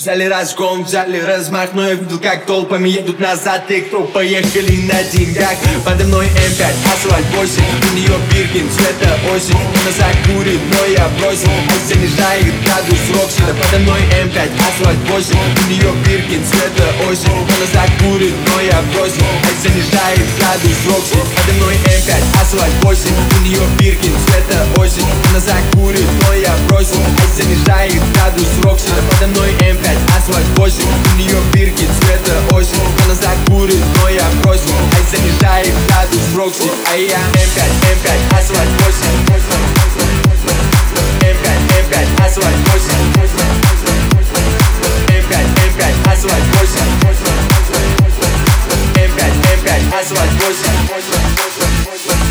Взяли разгон, взяли размах Но я видел, как толпами едут назад Те, кто поехали на деньгах. Подо мной М5, асфальт 8 У нее Биркин, цвета осень Она закурит, но я бросил Пусть занижает градус Роксида Подо мной М5, асфальт 8 У нее Биркин, цвета осень Она закурит, но я бросил Пусть занижает градус Роксида Подо мной М5, асфальт 8 У нее Биркин, цвета осень Рокси А я M5, M5, Asphalt 8 M5, M5, Asphalt 8 M5, M5, Asphalt 8 М5, M5, Asphalt 8